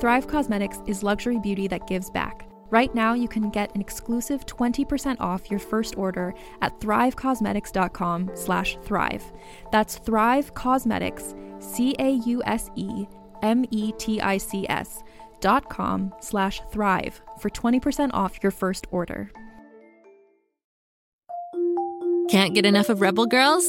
Thrive Causemetics is luxury beauty that gives back. Right now, you can get an exclusive 20% off your first order at thrivecausemetics.com slash thrive. That's Thrive Causemetics, C-A-U-S-E-M-E-T-I-C-S dot com slash thrive for 20% off your first order. Can't get enough of Rebel Girls?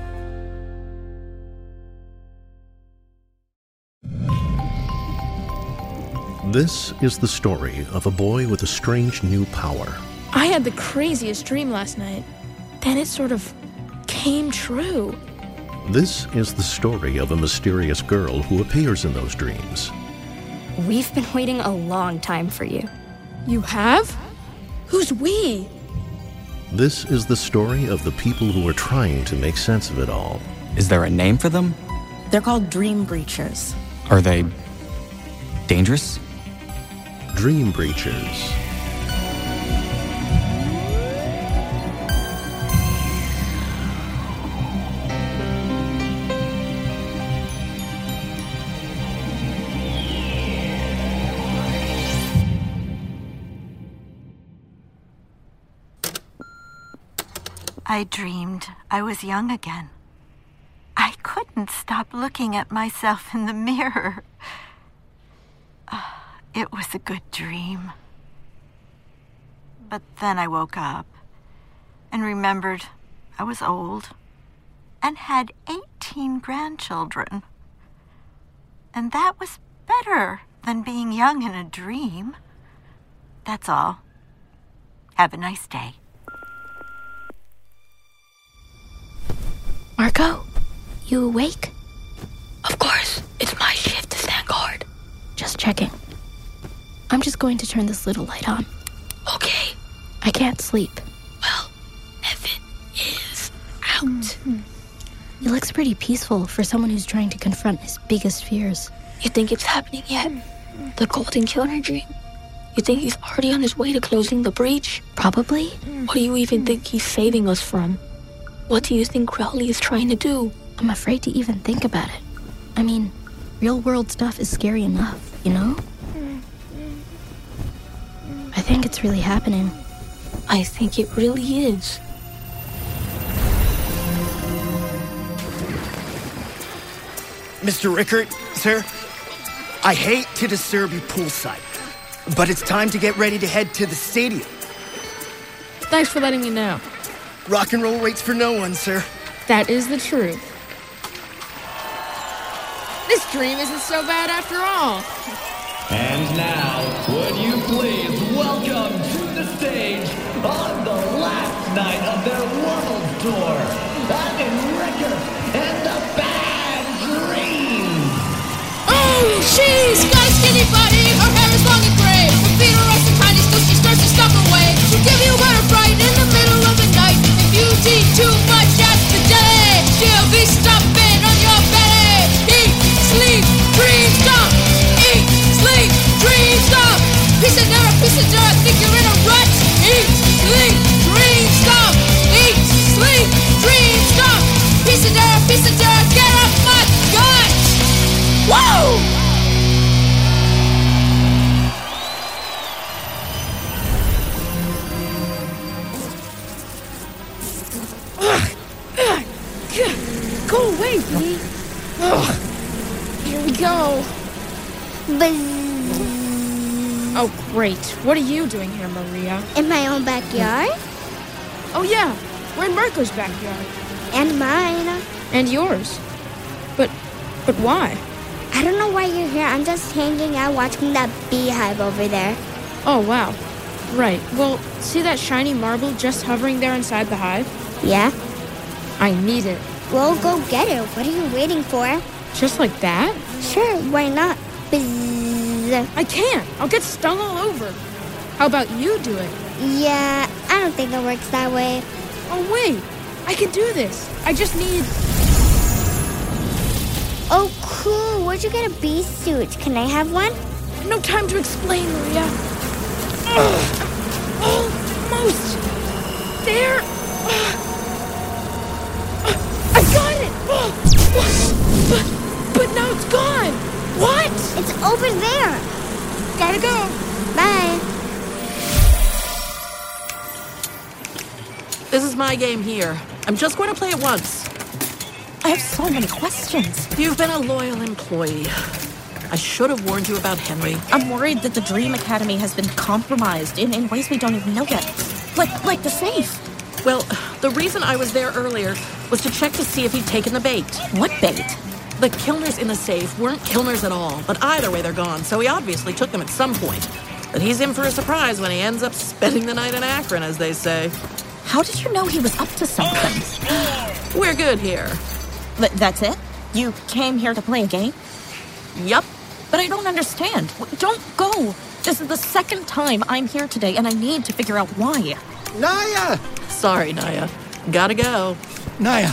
This is the story of a boy with a strange new power. I had the craziest dream last night. Then it sort of came true. This is the story of a mysterious girl who appears in those dreams. We've been waiting a long time for you. You have? Who's we? This is the story of the people who are trying to make sense of it all. Is there a name for them? They're called dream breachers. Are they dangerous? Dream Breachers. I dreamed I was young again. I couldn't stop looking at myself in the mirror. Ah, It was a good dream. But then I woke up and remembered I was old and had 18 grandchildren. And that was better than being young in a dream. That's all. Have a nice day. Marco, you awake? Of course. It's my shift to stand guard. Just checking. I'm just going to turn this little light on. Okay. I can't sleep. Well, Evan is out. Mm-hmm. He looks pretty peaceful for someone who's trying to confront his biggest fears. You think it's happening yet? The Golden Kilner dream? You think he's already on his way to closing the breach? Probably. What do you even think he's saving us from? What do you think Crowley is trying to do? I'm afraid to even think about it. I mean, real world stuff is scary enough, you know? I think it's really happening. I think it really is. Mr. Rickert, sir, I hate to disturb you poolside, but it's time to get ready to head to the stadium. Thanks for letting me know. Rock and roll waits for no one, sir. That is the truth. This dream isn't so bad after all. And now, night of their world tour. Ivan Ricker and the Bad Dreams. Oh, she's got a skinny body. Her hair is long and gray. Her feet are rusty, tiny, Still, she starts to stomp away. She'll give you a butterfly in the middle of the night. If you eat too much yesterday, she'll be stomping on your belly. Eat, sleep, dream, stop. Eat, sleep, dream, stop. Piece of dirt, piece of dirt, think you're great. What are you doing here, Maria? In my own backyard? Oh, yeah. We're in Marco's backyard. And mine. And yours. But, but why? I don't know why you're here. I'm just hanging out watching that beehive over there. Oh, wow. Right. Well, see that shiny marble just hovering there inside the hive? Yeah? I need it. Well, go get it. What are you waiting for? Just like that? Sure, why not? Bzz. I can't. I'll get stung all over. How about you do it? Yeah, I don't think it works that way. Oh, wait. I can do this. I just need. Oh, cool. Where'd you get a bee suit? Can I have one? No time to explain, Maria. Ugh. Almost. There. Ugh. I got it. But, but now it's gone. What? It's over there. Gotta go. Bye. This is my game here. I'm just going to play it once. I have so many questions. You've been a loyal employee. I should have warned you about Henry. I'm worried that the Dream Academy has been compromised in, in ways we don't even know yet. Like like the safe. Well, the reason I was there earlier was to check to see if he'd taken the bait. What bait? The Kilners in the safe weren't Kilners at all, but either way they're gone, so he obviously took them at some point. But he's in for a surprise when he ends up spending the night in Akron, as they say. How did you know he was up to something? Oh, We're good here. But that's it? You came here to play a game? Yup. But I don't understand. Don't go. This is the second time I'm here today, and I need to figure out why. Naya! Sorry, Naya. Gotta go. Naya.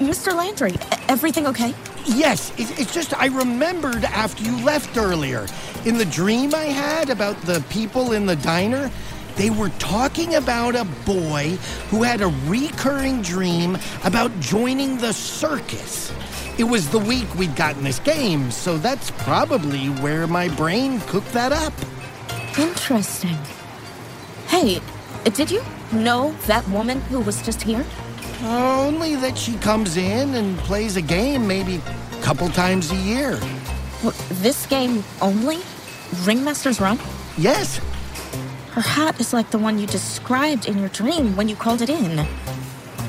Mr. Landry, everything okay? Yes, it's just I remembered after you left earlier. In the dream I had about the people in the diner, they were talking about a boy who had a recurring dream about joining the circus. It was the week we'd gotten this game, so that's probably where my brain cooked that up. Interesting. Hey, did you know that woman who was just here? Only that she comes in and plays a game maybe a couple times a year. What, this game only? Ringmaster's Run? Yes. Her hat is like the one you described in your dream when you called it in.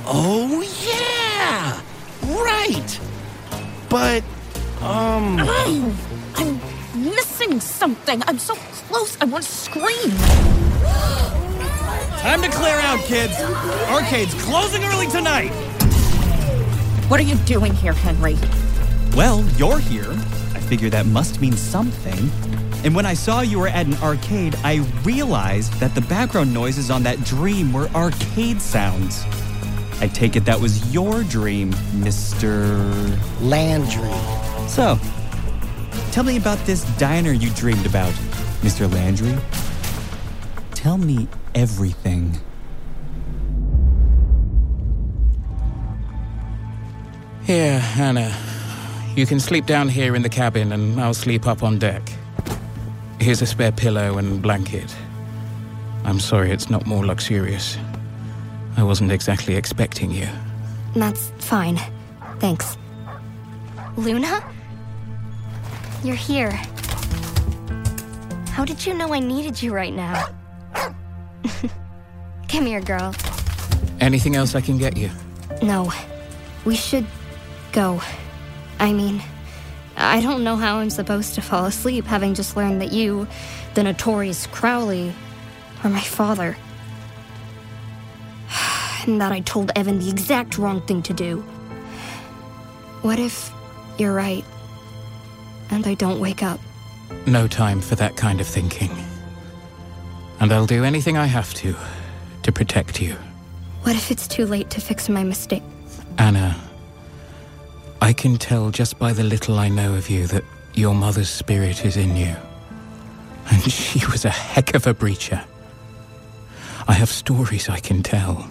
Oh, yeah! Right! But, um. Oh, I'm missing something. I'm so close, I want to scream. Time to clear out, kids. Arcade's closing early tonight. What are you doing here, Henry? Well, you're here. I figure that must mean something. And when I saw you were at an arcade, I realized that the background noises on that dream were arcade sounds. I take it that was your dream, Mr. Landry. So, tell me about this diner you dreamed about, Mr. Landry. Tell me everything. Here, Hannah. You can sleep down here in the cabin, and I'll sleep up on deck. Here's a spare pillow and blanket. I'm sorry it's not more luxurious. I wasn't exactly expecting you. That's fine. Thanks. Luna? You're here. How did you know I needed you right now? Come here, girl. Anything else I can get you? No. We should go. I mean, I don't know how I'm supposed to fall asleep having just learned that you, the notorious Crowley, are my father. and that I told Evan the exact wrong thing to do. What if you're right and I don't wake up? No time for that kind of thinking. And I'll do anything I have to to protect you. What if it's too late to fix my mistake? Anna, I can tell just by the little I know of you that your mother's spirit is in you. And she was a heck of a breacher. I have stories I can tell.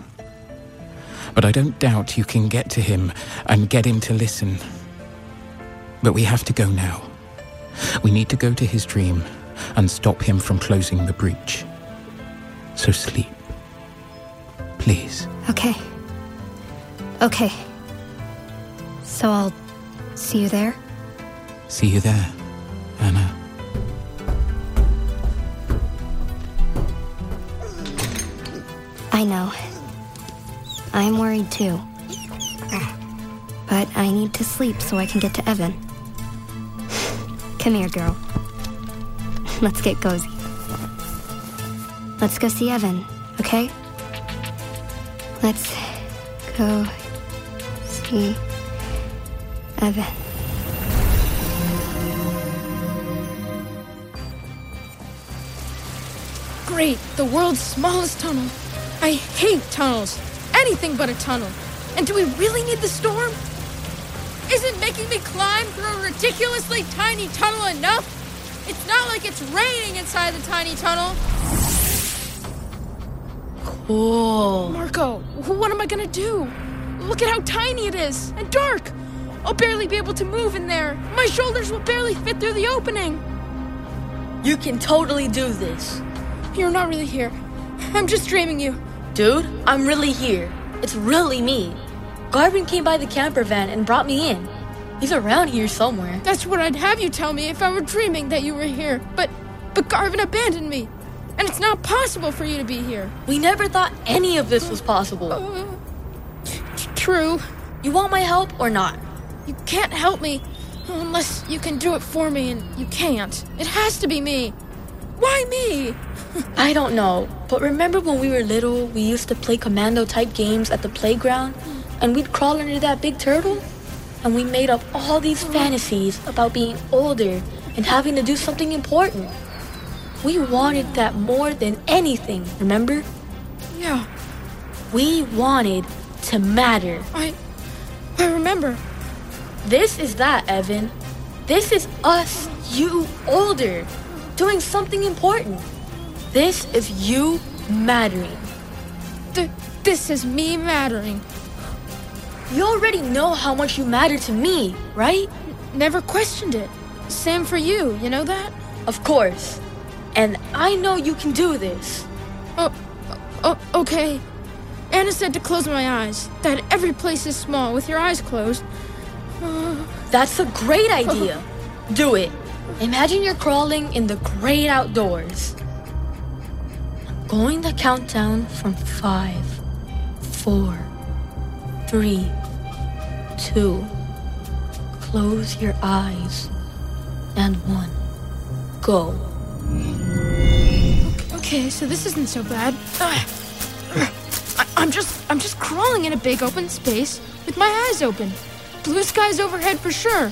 But I don't doubt you can get to him and get him to listen. But we have to go now. We need to go to his dream and stop him from closing the breach. So sleep. Please. Okay. Okay. So I'll see you there? See you there, Anna. I know. I'm worried too. But I need to sleep so I can get to Evan. Come here, girl. Let's get cozy. Let's go see Evan, okay? Let's go see Evan. Great, the world's smallest tunnel. I hate tunnels. Anything but a tunnel. And do we really need the storm? Isn't making me climb through a ridiculously tiny tunnel enough? It's not like it's raining inside the tiny tunnel. Cool. Marco, what am I gonna do? Look at how tiny it is and dark. I'll barely be able to move in there. My shoulders will barely fit through the opening. You can totally do this. You're not really here. I'm just dreaming you. Dude, I'm really here. It's really me. Garvin came by the camper van and brought me in. He's around here somewhere. That's what I'd have you tell me if I were dreaming that you were here. But but Garvin abandoned me. And it's not possible for you to be here. We never thought any of this was possible. Uh, true. You want my help or not? You can't help me unless you can do it for me, and you can't. It has to be me. Why me? I don't know, but remember when we were little, we used to play commando type games at the playground, and we'd crawl under that big turtle? And we made up all these fantasies about being older and having to do something important. We wanted that more than anything, remember? Yeah. We wanted to matter. I. I remember. This is that, Evan. This is us, you older, doing something important. This is you mattering. Th- this is me mattering. You already know how much you matter to me, right? Never questioned it. Same for you, you know that? Of course. And I know you can do this. Oh, oh okay. Anna said to close my eyes, that every place is small with your eyes closed. Uh, That's a great idea. do it. Imagine you're crawling in the great outdoors. I'm going to count down from five, four, three, two. Close your eyes. And one. Go. Okay, so this isn't so bad. Uh, I, I'm just I'm just crawling in a big open space with my eyes open. Blue skies overhead for sure.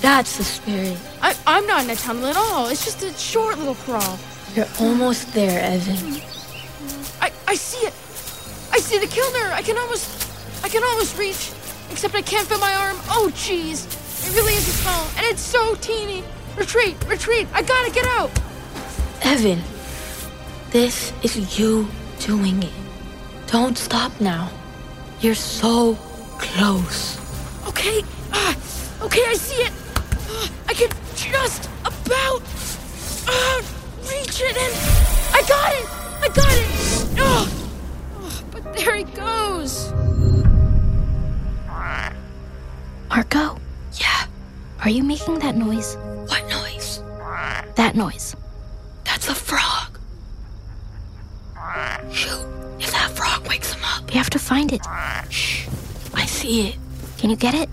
That's the spirit. I, I'm not in a tunnel at all. It's just a short little crawl. You're almost there, Evan. I, I see it. I see the killer. I can almost I can almost reach. Except I can't feel my arm. Oh jeez. It really is a small. And it's so teeny. Retreat, retreat. I gotta get out. Evan, this is you doing it. Don't stop now. You're so close. Okay, uh, okay, I see it. Uh, I can just about uh, reach it, and I got it. I got it. Oh, oh, but there it goes. Marco? Yeah. Are you making that noise? What noise? That noise. That's a frog. Shoot, if that frog wakes him up. We have to find it. Shh, I see it. Can you get it?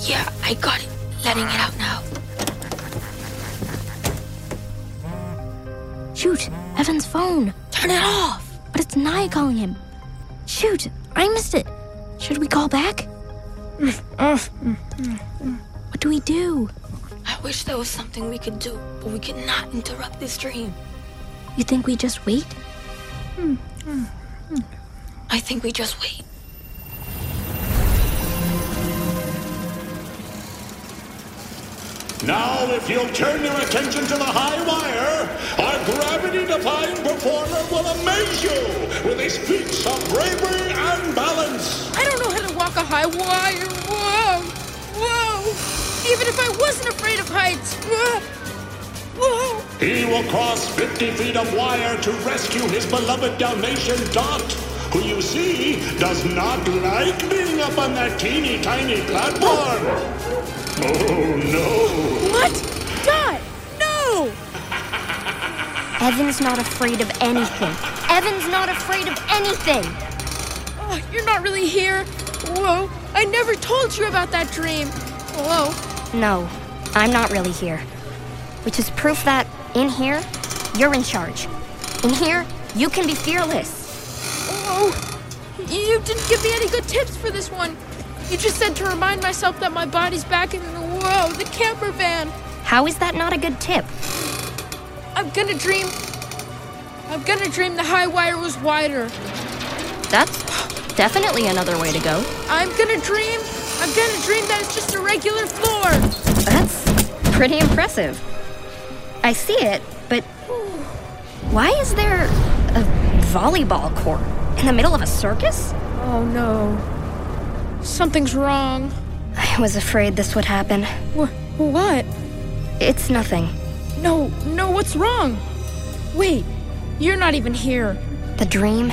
Yeah, I got it. Letting it out now. Shoot, Evan's phone. Turn it off. But it's Nia calling him. Shoot, I missed it. Should we call back? what do we do? I wish there was something we could do, but we cannot interrupt this dream. You think we just wait? Hmm, hmm, hmm. I think we just wait. Now, if you'll turn your attention to the high wire, our gravity-defying performer will amaze you with his feats of bravery and balance. I don't know how to walk a high wire. Whoa, whoa. Even if I wasn't afraid of heights. Whoa. Whoa. He will cross 50 feet of wire to rescue his beloved Dalmatian Dot, who you see does not like being up on that teeny tiny platform. Oh no. What? Dot! No! Evan's not afraid of anything. Evan's not afraid of anything. Oh, you're not really here. Whoa, I never told you about that dream. Whoa. No, I'm not really here. Which is proof that, in here, you're in charge. In here, you can be fearless. Oh, you didn't give me any good tips for this one. You just said to remind myself that my body's back in the whoa, the camper van. How is that not a good tip? I'm gonna dream. I'm gonna dream the high wire was wider. That's definitely another way to go. I'm gonna dream. I'm gonna dream that it's just a regular floor. That's pretty impressive. I see it, but why is there a volleyball court in the middle of a circus? Oh no. Something's wrong. I was afraid this would happen. Wh- what? It's nothing. No, no, what's wrong? Wait, you're not even here. The dream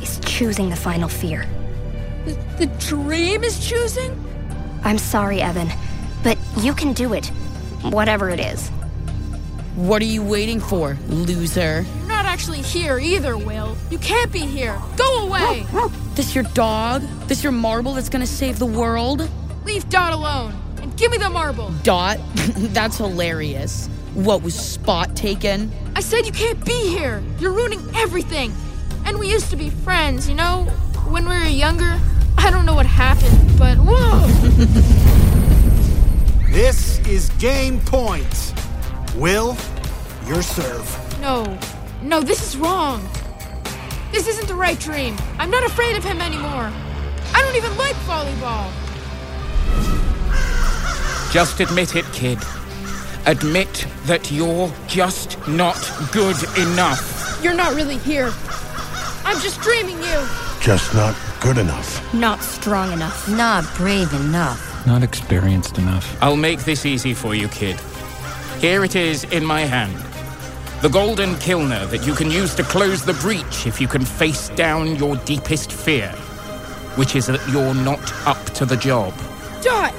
is choosing the final fear. The, the dream is choosing? I'm sorry, Evan, but you can do it. Whatever it is. What are you waiting for, loser? You're not actually here either, Will. You can't be here. Go away! This your dog? This your marble that's gonna save the world? Leave Dot alone and give me the marble. Dot? that's hilarious. What was Spot taken? I said you can't be here. You're ruining everything. And we used to be friends, you know? When we were younger. I don't know what happened, but whoa! This is game point. Will, your serve. No, no, this is wrong. This isn't the right dream. I'm not afraid of him anymore. I don't even like volleyball. Just admit it, kid. Admit that you're just not good enough. You're not really here. I'm just dreaming you. Just not good enough. Not strong enough. Not brave enough. Not experienced enough. I'll make this easy for you, kid. Here it is in my hand. The golden Kilner that you can use to close the breach if you can face down your deepest fear, which is that you're not up to the job. Dot,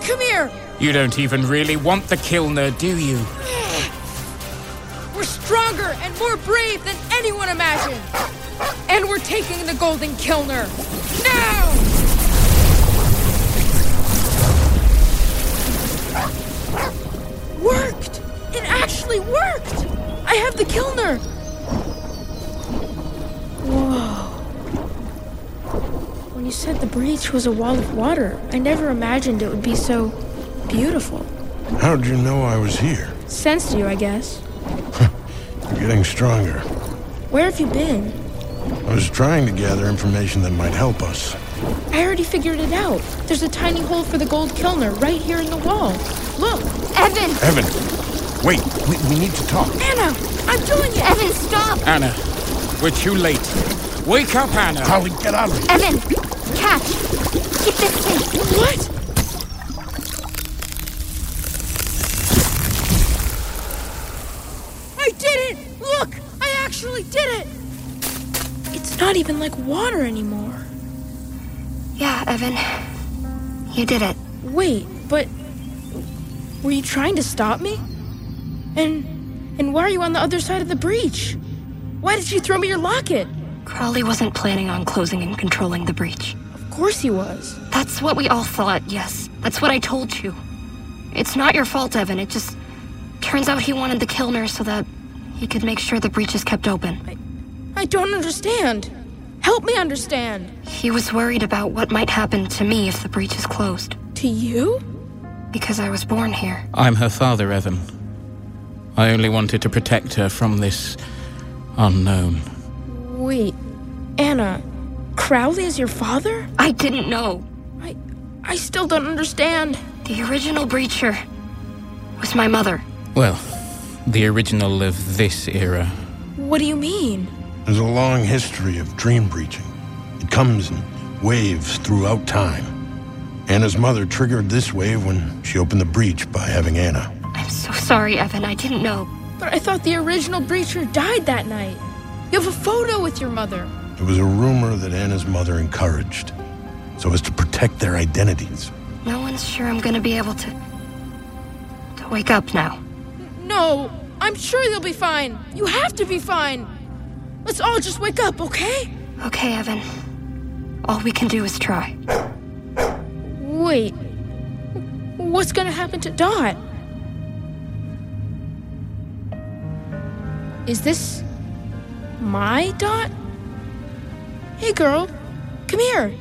come here. You don't even really want the Kilner, do you? We're stronger and more brave than anyone imagined. And we're taking the golden Kilner. Now! Actually worked! I have the Kilner! Whoa. When you said the breach was a wall of water, I never imagined it would be so beautiful. How'd you know I was here? Sensed you, I guess. You're getting stronger. Where have you been? I was trying to gather information that might help us. I already figured it out. There's a tiny hole for the gold Kilner right here in the wall. Look! Evan! Evan! Wait, we, we need to talk. Anna! I'm doing it! Evan, stop! Anna, we're too late. Wake up, Anna! Holly, get out of here! Evan! Catch! Keep this safe! What? I did it! Look! I actually did it! It's not even like water anymore. Yeah, Evan. You did it. Wait, but were you trying to stop me? And and why are you on the other side of the breach? Why did you throw me your locket? Crowley wasn't planning on closing and controlling the breach. Of course he was. That's what we all thought, yes. That's what I told you. It's not your fault, Evan. It just turns out he wanted the Kilner so that he could make sure the breach is kept open. I don't understand. Help me understand. He was worried about what might happen to me if the breach is closed. To you? Because I was born here. I'm her father, Evan. I only wanted to protect her from this unknown. Wait, Anna, Crowley is your father? I didn't know. I I still don't understand. The original breacher was my mother. Well, the original of this era. What do you mean? There's a long history of dream breaching. It comes in waves throughout time. Anna's mother triggered this wave when she opened the breach by having Anna. I'm so sorry, Evan. I didn't know. But I thought the original breacher died that night. You have a photo with your mother. It was a rumor that Anna's mother encouraged, so as to protect their identities. No one's sure I'm gonna be able to. to wake up now. No, I'm sure you'll be fine. You have to be fine. Let's all just wake up, okay? Okay, Evan. All we can do is try. Wait. What's gonna happen to Dot? Is this my Dot? Hey, girl, come here.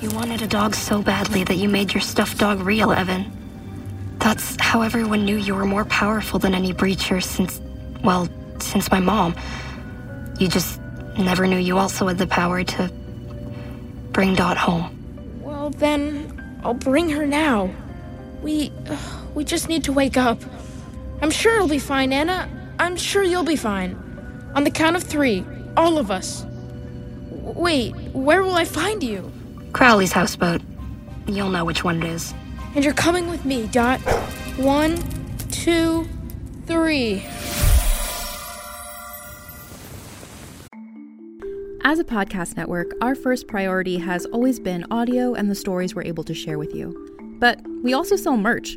You wanted a dog so badly that you made your stuffed dog real, Evan. That's how everyone knew you were more powerful than any breacher since, well, since my mom. You just never knew you also had the power to bring Dot home. Well, then I'll bring her now. We uh, we just need to wake up. I'm sure it'll be fine, Anna. I'm sure you'll be fine. On the count of three, all of us. Wait, where will I find you? Crowley's houseboat. You'll know which one it is. And you're coming with me, Dot. One, two, three. As a podcast network, our first priority has always been audio and the stories we're able to share with you. But we also sell merch,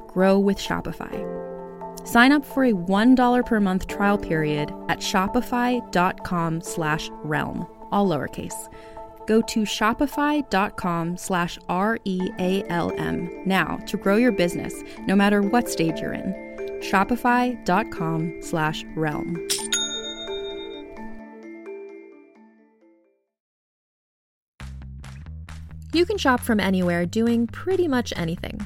grow with Shopify. Sign up for a $1 per month trial period at shopify.com slash realm, all lowercase. Go to shopify.com slash R-E-A-L-M now to grow your business, no matter what stage you're in. Shopify.com slash realm. You can shop from anywhere doing pretty much anything.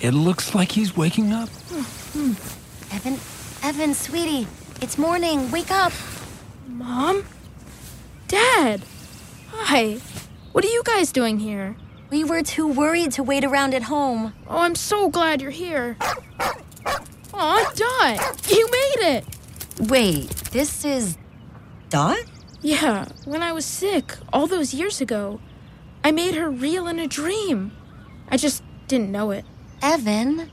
It looks like he's waking up. Hmm, hmm. Evan, Evan, sweetie, it's morning. Wake up. Mom? Dad? Hi. What are you guys doing here? We were too worried to wait around at home. Oh, I'm so glad you're here. Aw, Dot! You made it! Wait, this is. Dot? Yeah, when I was sick, all those years ago, I made her real in a dream. I just didn't know it. Evan?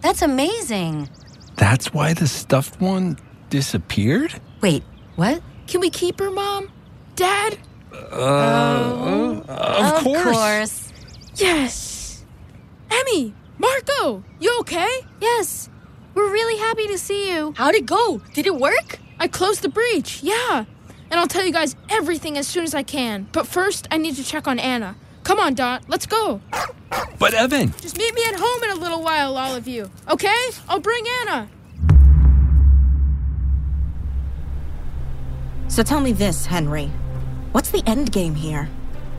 That's amazing. That's why the stuffed one disappeared? Wait, what? Can we keep her, Mom? Dad? Uh, of, of course. course. Yes! Emmy! Marco! You okay? Yes. We're really happy to see you. How'd it go? Did it work? I closed the breach, yeah. and I'll tell you guys everything as soon as I can. But first, I need to check on Anna. Come on, Dot, let's go. But Evan! Just meet me at home in a little while, all of you. Okay? I'll bring Anna. So tell me this, Henry. What's the end game here?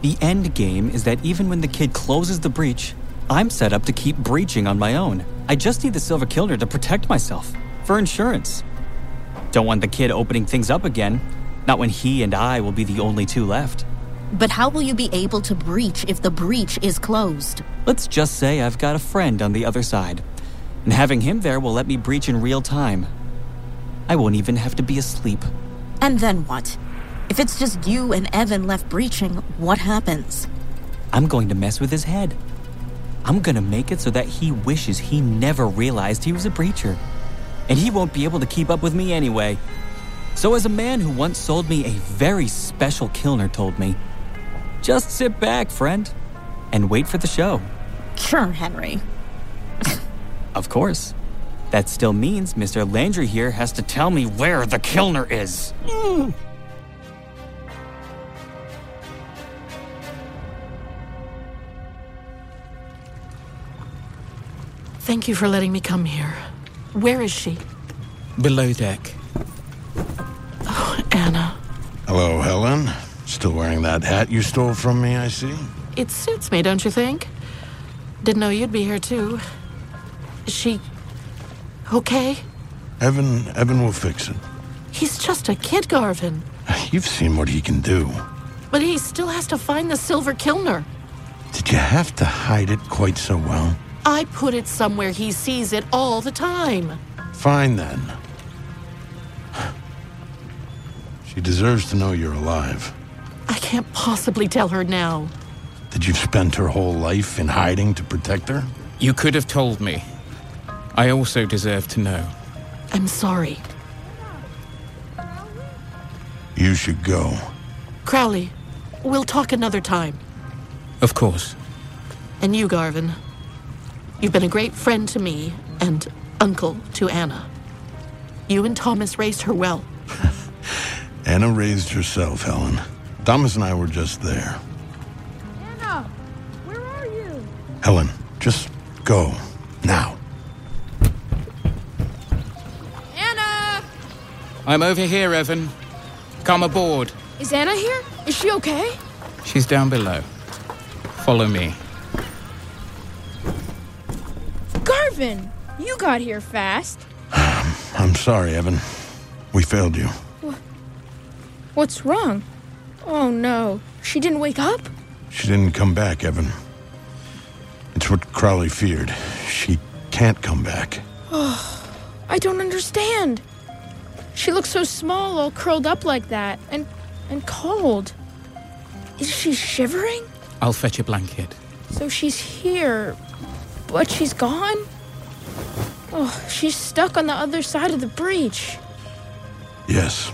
The end game is that even when the kid closes the breach, I'm set up to keep breaching on my own. I just need the Silver Kilner to protect myself, for insurance. Don't want the kid opening things up again, not when he and I will be the only two left. But how will you be able to breach if the breach is closed? Let's just say I've got a friend on the other side, and having him there will let me breach in real time. I won't even have to be asleep. And then what? If it's just you and Evan left breaching, what happens? I'm going to mess with his head. I'm gonna make it so that he wishes he never realized he was a breacher. And he won't be able to keep up with me anyway. So, as a man who once sold me a very special Kilner told me, just sit back, friend, and wait for the show. Sure, Henry. Of course. That still means Mr. Landry here has to tell me where the Kilner is. Thank you for letting me come here. Where is she? Below deck. Oh, Anna. Hello, Helen. Still wearing that hat you stole from me, I see. It suits me, don't you think? Didn't know you'd be here, too. Is she. okay? Evan, Evan will fix it. He's just a kid, Garvin. You've seen what he can do. But he still has to find the Silver Kilner. Did you have to hide it quite so well? I put it somewhere he sees it all the time. Fine then. She deserves to know you're alive. I can't possibly tell her now. That you've spent her whole life in hiding to protect her? You could have told me. I also deserve to know. I'm sorry. You should go. Crowley, we'll talk another time. Of course. And you, Garvin. You've been a great friend to me and uncle to Anna. You and Thomas raised her well. Anna raised herself, Helen. Thomas and I were just there. Anna, where are you? Helen, just go. Now. Anna! I'm over here, Evan. Come aboard. Is Anna here? Is she okay? She's down below. Follow me. Garvin, you got here fast. I'm sorry, Evan. We failed you. What's wrong? Oh no, she didn't wake up? She didn't come back, Evan. It's what Crowley feared. She can't come back. Oh, I don't understand. She looks so small, all curled up like that, and and cold. Is she shivering? I'll fetch a blanket. So she's here, but she's gone? Oh, she's stuck on the other side of the breach. Yes.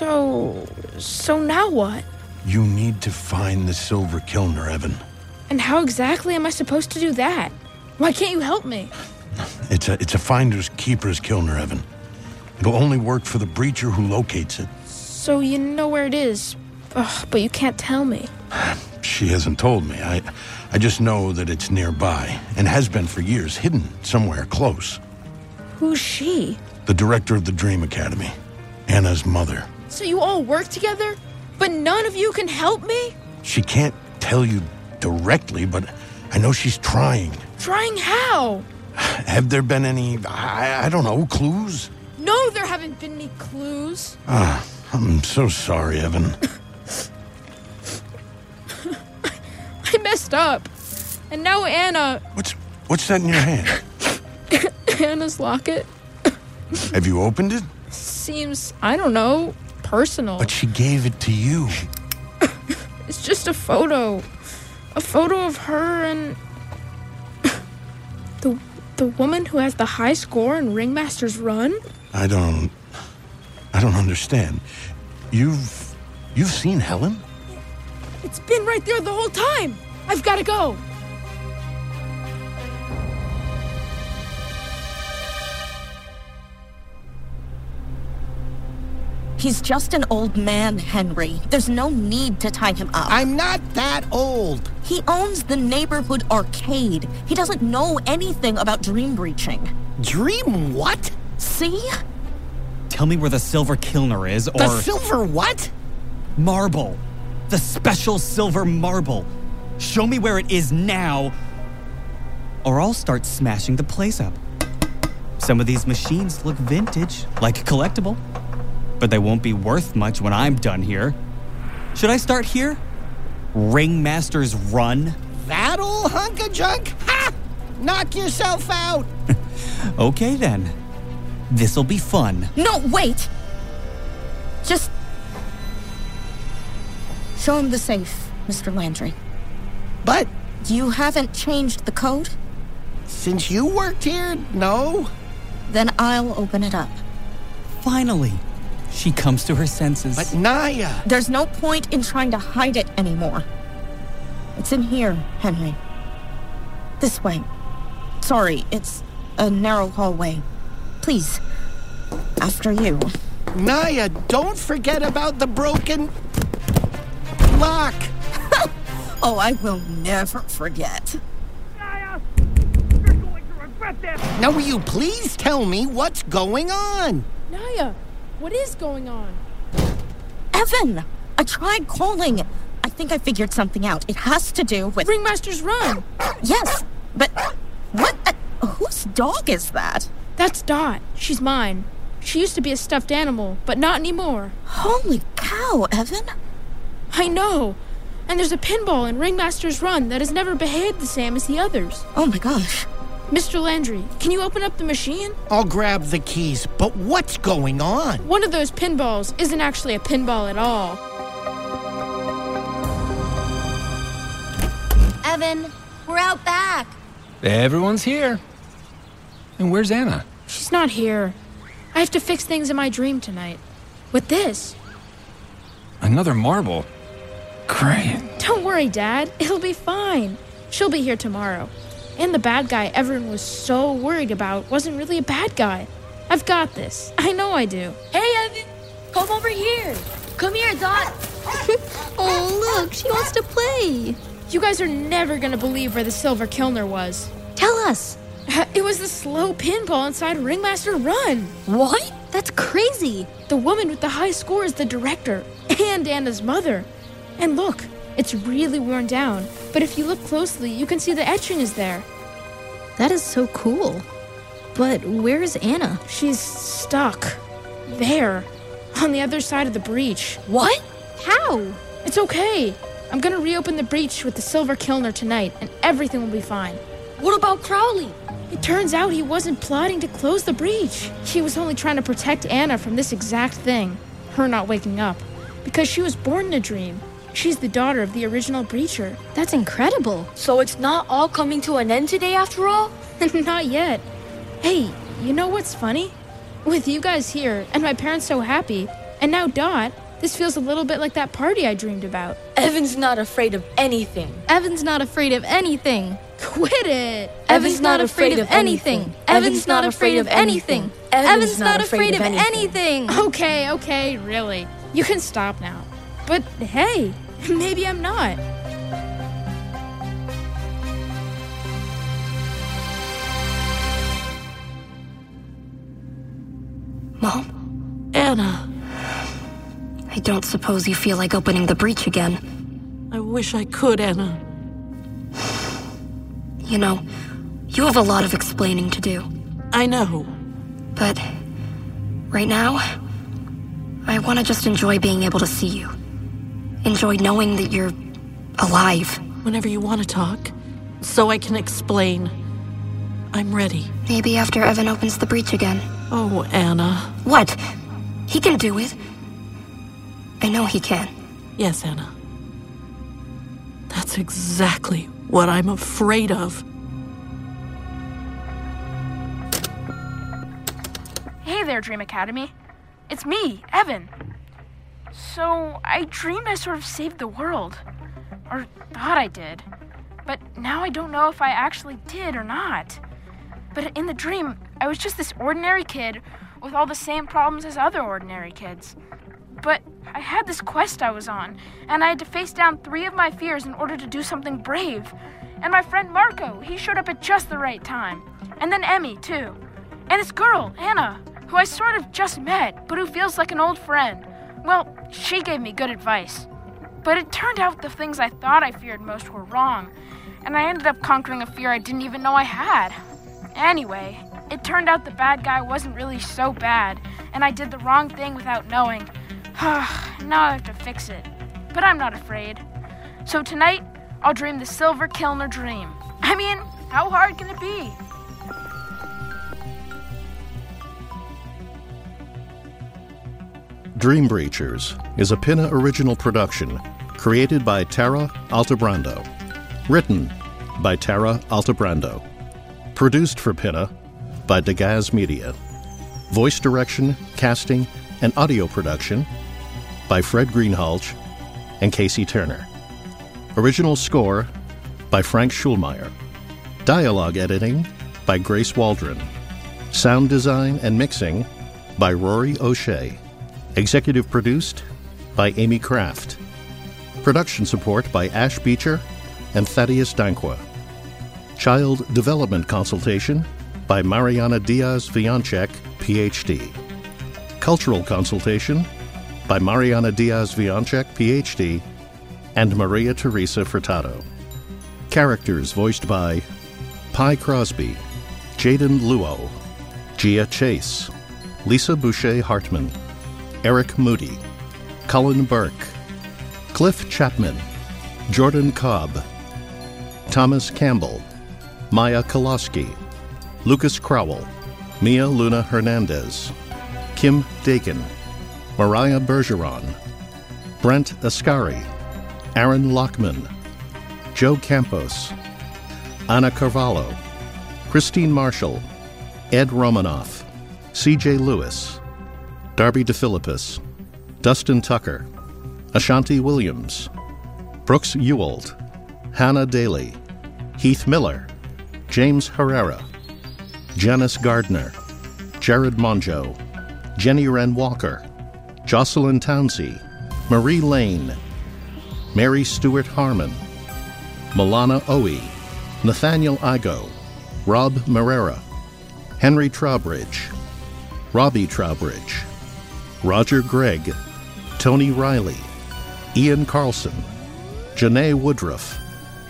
So. So now what? You need to find the Silver Kilner, Evan. And how exactly am I supposed to do that? Why can't you help me? It's a it's a finder's keeper's Kilner, Evan. It'll only work for the breacher who locates it. So you know where it is, Ugh, but you can't tell me. She hasn't told me. I I just know that it's nearby and has been for years, hidden somewhere close. Who's she? The director of the Dream Academy, Anna's mother. So you all work together, but none of you can help me? She can't tell you directly, but I know she's trying. Trying how? Have there been any, I, I don't know, clues? No, there haven't been any clues. Ah, I'm so sorry, Evan. I messed up. And now Anna. What's what's that in your hand? Anna's locket Have you opened it? seems, I don't know, personal. But she gave it to you. It's just a photo. A photo of her and the the woman who has the high score in Ringmaster's Run? I don't I don't understand. You've you've seen Helen? It's been right there the whole time. I've got to go. He's just an old man, Henry. There's no need to tie him up. I'm not that old. He owns the neighborhood arcade. He doesn't know anything about dream breaching. Dream what? See? Tell me where the silver Kilner is, or. The silver what? Marble. The special silver marble. Show me where it is now, or I'll start smashing the place up. Some of these machines look vintage, like a collectible, but they won't be worth much when I'm done here. Should I start here? Ringmaster's Run? That old hunk of junk? Ha! Knock yourself out! Okay then. This'll be fun. No, wait! Just. Show him the safe, Mr. Landry. But. You haven't changed the code? Since you worked here, no. Then I'll open it up. Finally, she comes to her senses. But Naya! There's no point in trying to hide it anymore. It's in here, Henry. This way. Sorry, it's a narrow hallway. Please, after you. Naya, don't forget about the broken lock. oh, I will never forget. Naya! You're going to regret this! Now, will you please tell me what's going on? Naya, what is going on? Evan, I tried calling. I think I figured something out. It has to do with Ringmaster's Run. Yes, but what? Uh, whose dog is that? That's Dot. She's mine. She used to be a stuffed animal, but not anymore. Holy cow, Evan! I know. And there's a pinball in Ringmaster's Run that has never behaved the same as the others. Oh my gosh. Mr. Landry, can you open up the machine? I'll grab the keys, but what's going on? One of those pinballs isn't actually a pinball at all. Evan, we're out back. Everyone's here. And where's Anna? She's not here. I have to fix things in my dream tonight. With this. Another marble. Great. Don't worry, Dad. It'll be fine. She'll be here tomorrow. And the bad guy everyone was so worried about wasn't really a bad guy. I've got this. I know I do. Hey, Evan! Come over here! Come here, Dot! oh, look, she wants to play. You guys are never gonna believe where the silver Kilner was. Tell us. It was the slow pinball inside Ringmaster Run. What? That's crazy. The woman with the high score is the director and Anna's mother. And look, it's really worn down, but if you look closely, you can see the etching is there. That is so cool. But where is Anna? She's stuck. There. On the other side of the breach. What? How? It's okay. I'm gonna reopen the breach with the silver Kilner tonight, and everything will be fine. What about Crowley? It turns out he wasn't plotting to close the breach. He was only trying to protect Anna from this exact thing her not waking up. Because she was born in a dream. She's the daughter of the original breacher. That's incredible. So it's not all coming to an end today after all? not yet. Hey, you know what's funny? With you guys here, and my parents so happy, and now Dot, this feels a little bit like that party I dreamed about. Evan's not afraid of anything. Evan's not afraid of anything. Quit it! Evan's not afraid of anything. Evan's not afraid of anything. Evan's not afraid of anything. Okay, okay, really. You can stop now. But hey, maybe I'm not. Mom? Anna. I don't suppose you feel like opening the breach again. I wish I could, Anna. You know, you have a lot of explaining to do. I know. But right now, I want to just enjoy being able to see you. Enjoy knowing that you're alive. Whenever you want to talk, so I can explain. I'm ready. Maybe after Evan opens the breach again. Oh, Anna. What? He can do it. I know he can. Yes, Anna. That's exactly what I'm afraid of. Hey there, Dream Academy. It's me, Evan. So, I dreamed I sort of saved the world. Or thought I did. But now I don't know if I actually did or not. But in the dream, I was just this ordinary kid with all the same problems as other ordinary kids. But I had this quest I was on, and I had to face down three of my fears in order to do something brave. And my friend Marco, he showed up at just the right time. And then Emmy, too. And this girl, Anna, who I sort of just met, but who feels like an old friend. Well, she gave me good advice. But it turned out the things I thought I feared most were wrong, and I ended up conquering a fear I didn't even know I had. Anyway, it turned out the bad guy wasn't really so bad, and I did the wrong thing without knowing. now I have to fix it. But I'm not afraid. So tonight, I'll dream the Silver Kilner dream. I mean, how hard can it be? Dream Breachers is a Pinna original production created by Tara Altebrando. Written by Tara Altebrando. Produced for Pinna by Degaz Media. Voice direction, casting, and audio production by Fred Greenhalgh and Casey Turner. Original score by Frank Schulmeier. Dialogue editing by Grace Waldron. Sound design and mixing by Rory O'Shea. Executive produced by Amy Kraft. Production support by Ash Beecher and Thaddeus Danqua. Child Development Consultation by Mariana Diaz Wionczek, PhD. Cultural Consultation by Mariana Diaz Wionczek, PhD, and Maria Teresa Furtado. Characters voiced by Pi Crosby, Jaden Luo, Gia Chase, Lisa Boucher Hartman, Eric Moody, Cullen Burke, Cliff Chapman, Jordan Cobb, Thomas Campbell, Maya Koloski, Lucas Crowell, Mia Luna Hernandez, Kim Dakin, Mariah Bergeron, Brent Ascari, Aaron Lockman, Joe Campos, Anna Carvalho, Christine Marshall, Ed Romanoff, CJ Lewis, Darby DePhilippis, Dustin Tucker, Ashanti Williams, Brooks Ewald, Hannah Daly, Heath Miller, James Herrera, Janice Gardner, Jared Monjo, Jenny Wren Walker, Jocelyn Townsey, Marie Lane, Mary Stewart Harmon, Milana Owie, Nathaniel Igo, Rob Marrera, Henry Trowbridge, Robbie Trowbridge, Roger Gregg, Tony Riley, Ian Carlson, Janae Woodruff,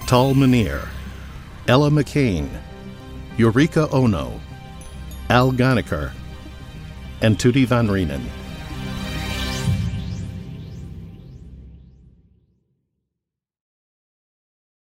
Tal Munir, Ella McCain, Eureka Ono, Al Ganeker, and Tootie Van Reenen.